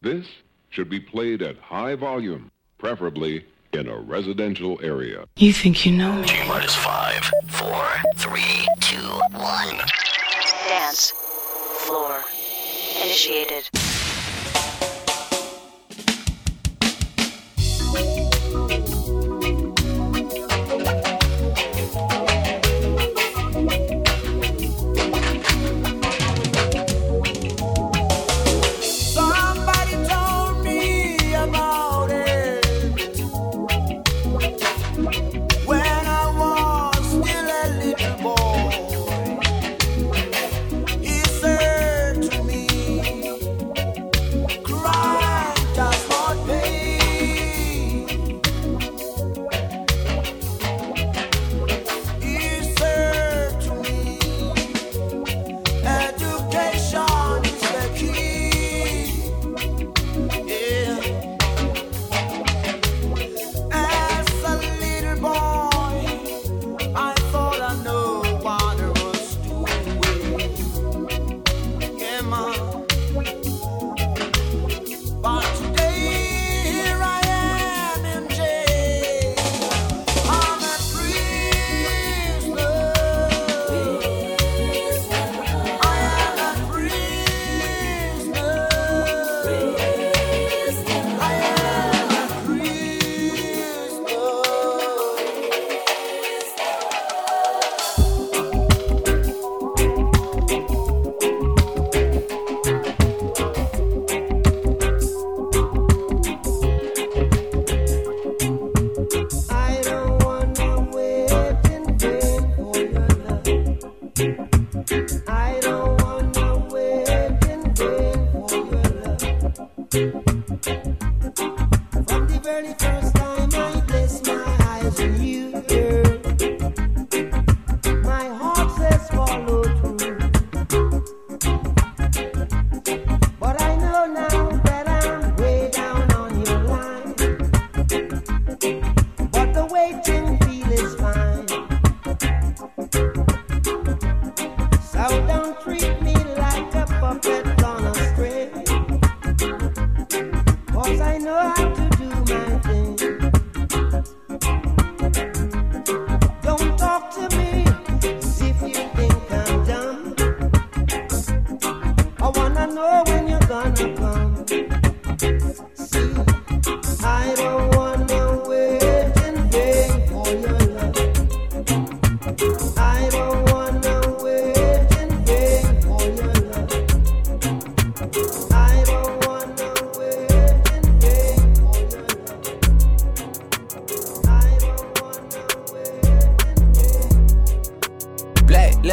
This should be played at high volume, preferably in a residential area. You think you know me? T minus five, four, three, two, one. Dance. Floor. Initiated.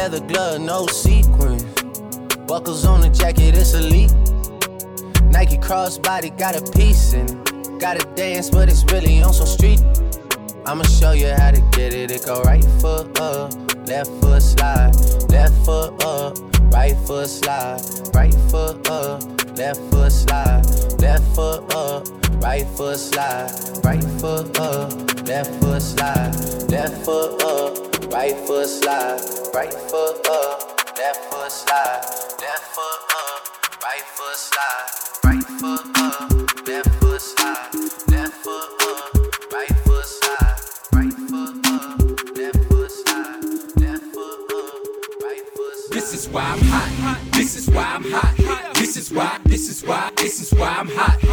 Leather glove, no sequins. Buckles on the jacket, it's elite. Nike crossbody got a piece and gotta dance, but it's really on some street. I'ma show you how to get it. It go right foot up, left foot slide, left foot up, right foot slide, right foot up, left foot slide, left foot up, right foot slide, right foot up, left foot slide, left foot up, right foot slide, right foot up, left foot slide, left foot up, right foot slide, right foot up, left foot slide, left foot up, right foot slide, right foot up, left foot slide, left foot up, right foot slide. This is why I'm hot. This is why I'm hot. This is why. This is why. This is why I'm hot.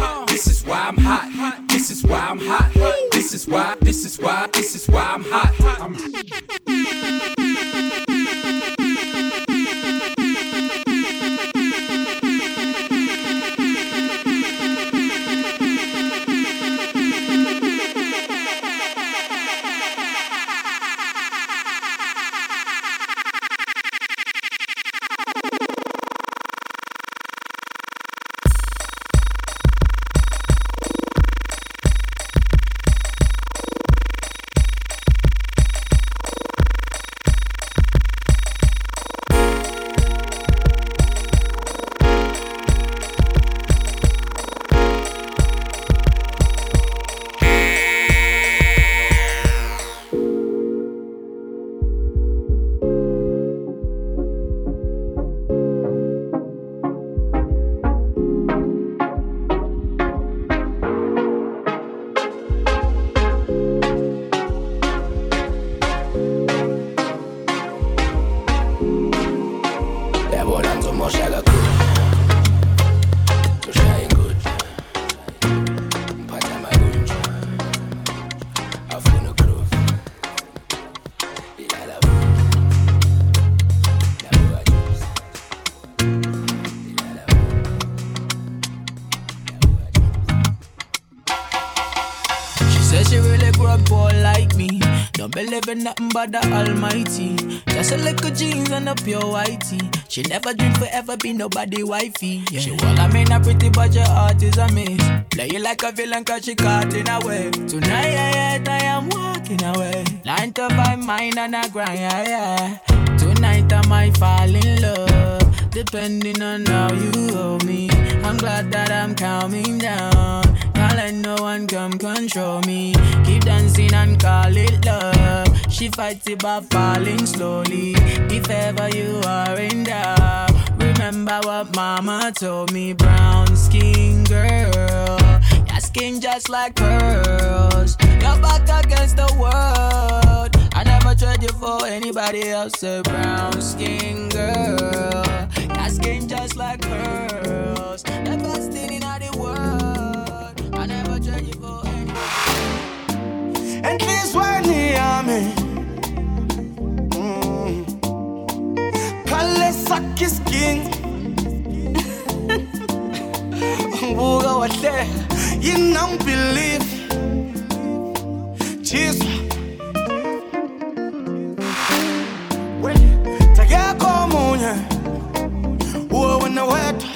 Believe in nothing but the Almighty. Just a little jeans and a pure whitey. She never dreamed forever be nobody wifey. Yeah. She well, I mean, a pretty but your heart is a miss. Play you like a villain cause she caught in a way. Tonight, yeah, yeah, I am walking away. Nine to five, mine and I grind, yeah, yeah. Tonight I might fall in love, depending on how you hold me. I'm glad that I'm calming down. Can't let no one come control me. Keep dancing and call it love. She fights it by falling slowly. If ever you are in doubt, remember what mama told me. Brown skin girl, your skin just like pearls. Your back against the world. I never trade you for anybody else. A brown skin girl, your skin just like pearls. The best thing in the world. I never trade you for anybody. And this one here, me. Sakis suck his skin. ngibuka wahleka yini angibelieve jiswa takekho omunye uwe wena wedwa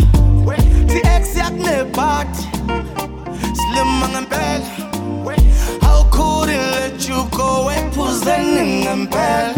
how couldn't let you go? Ephuzeni ngempela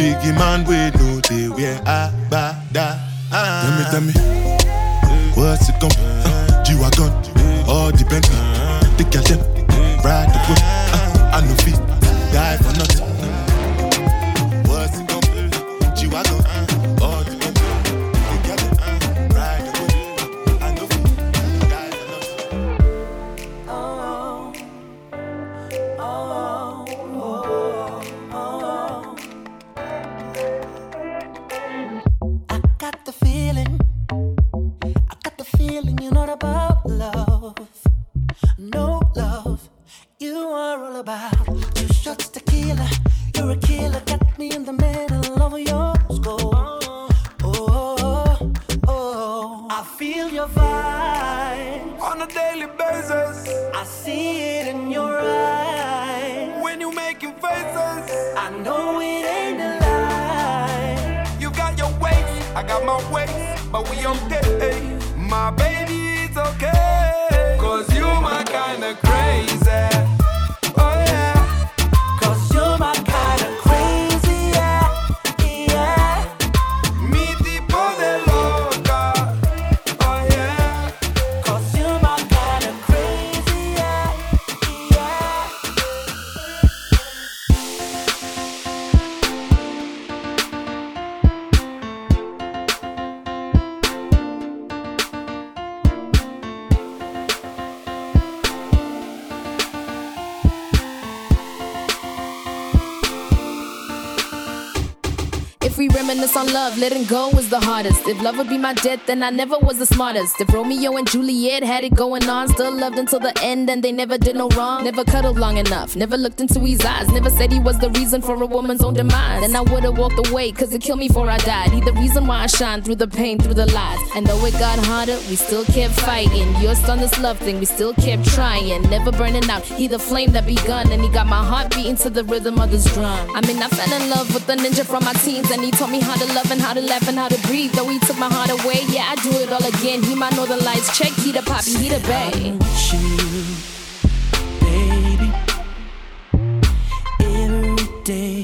Biggie man, we know they wear abada. Ah. Tell me, tell me, what's it gon' uh, G-Wagon, all depend. The girl them, ride the whip. Uh, I no fit, die for nothing. I see it in your eyes. when you making faces, I know it ain't a lie. you got your ways, I got my ways, but we okay. My baby, it's okay. Cause you my kind of crazy. We reminisce on love, letting go was the hardest. If love would be my death, then I never was the smartest. If Romeo and Juliet had it going on, still loved until the end, and they never did no wrong. Never cuddled long enough, never looked into his eyes, never said he was the reason for a woman's own demise. Then I would've walked away, cause it killed me before I died. He the reason why I shine through the pain, through the lies. And though it got harder, we still kept fighting. Yours on this love thing, we still kept trying. Never burning out, he the flame that begun, and he got my heart beating to the rhythm of this drum. I mean, I fell in love with the ninja from my teens, and he taught me how to love and how to laugh and how to breathe. Though he took my heart away, yeah, I do it all again. He my northern lights, check, he the poppy, he the bay. baby. Every day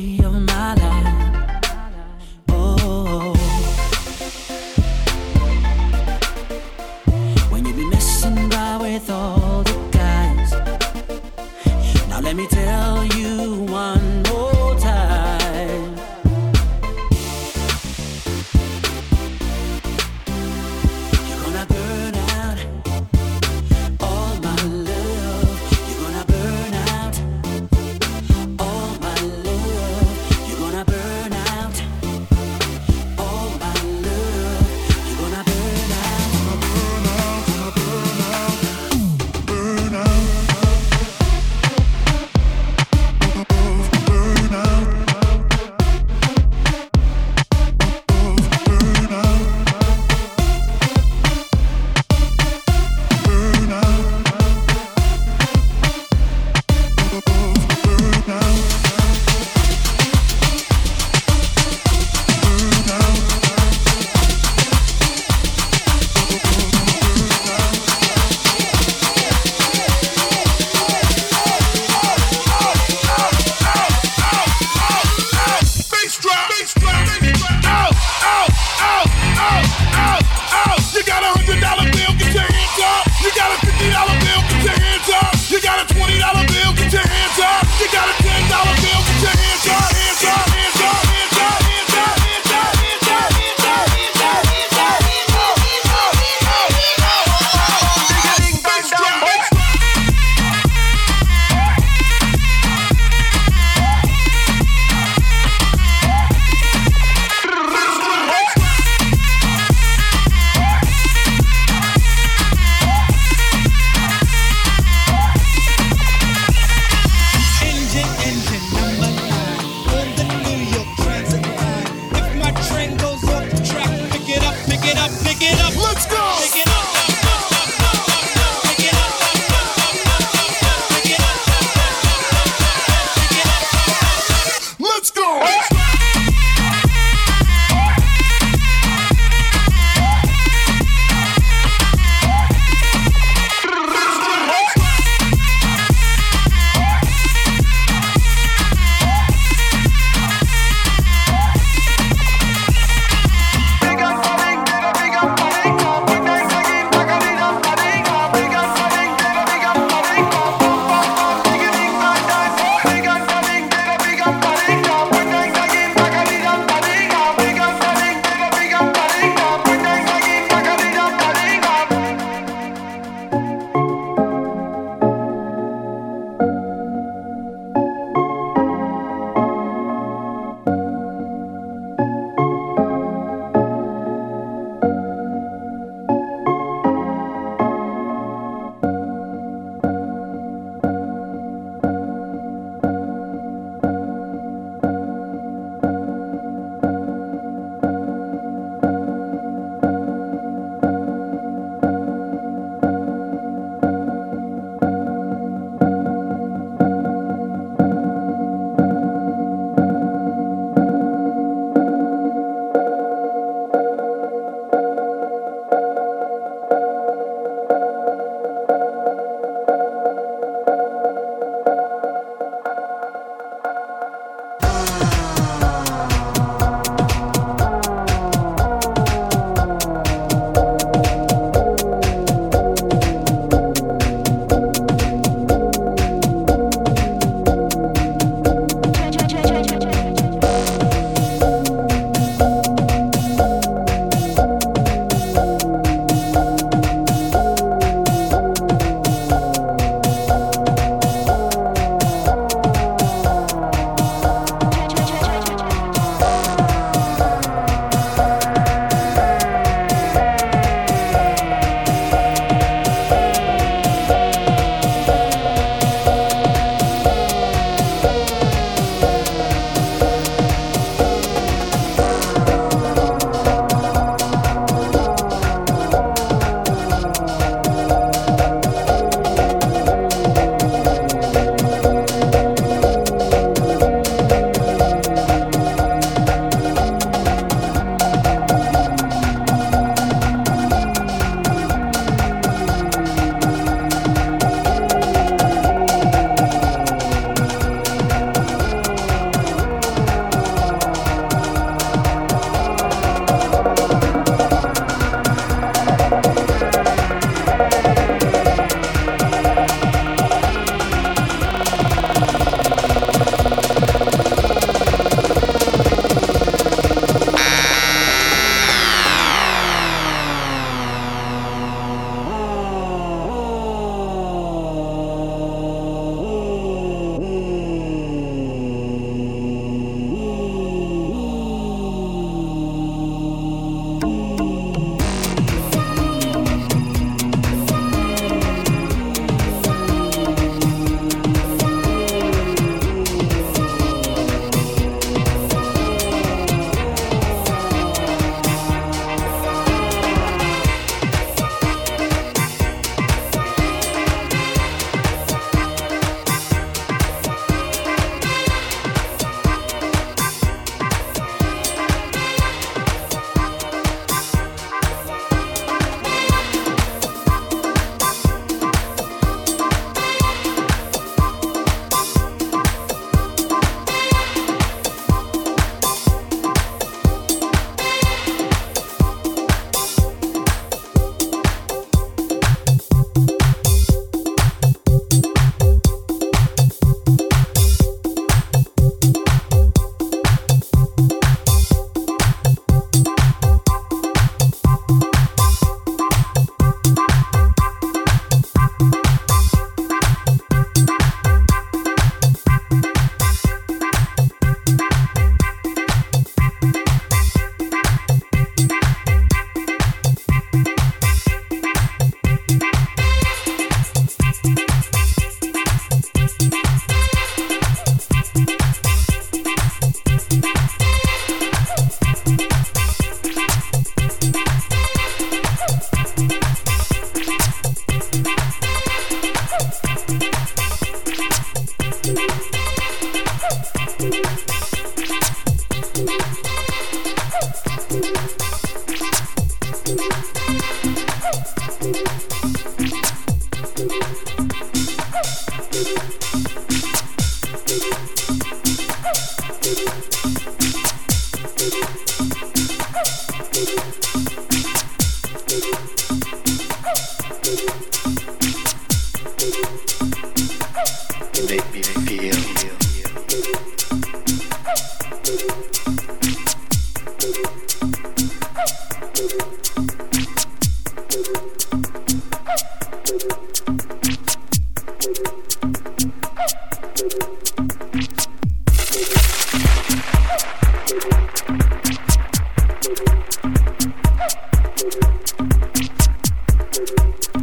Thank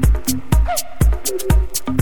you.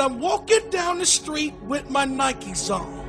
I'm walking down the street with my Nikes on.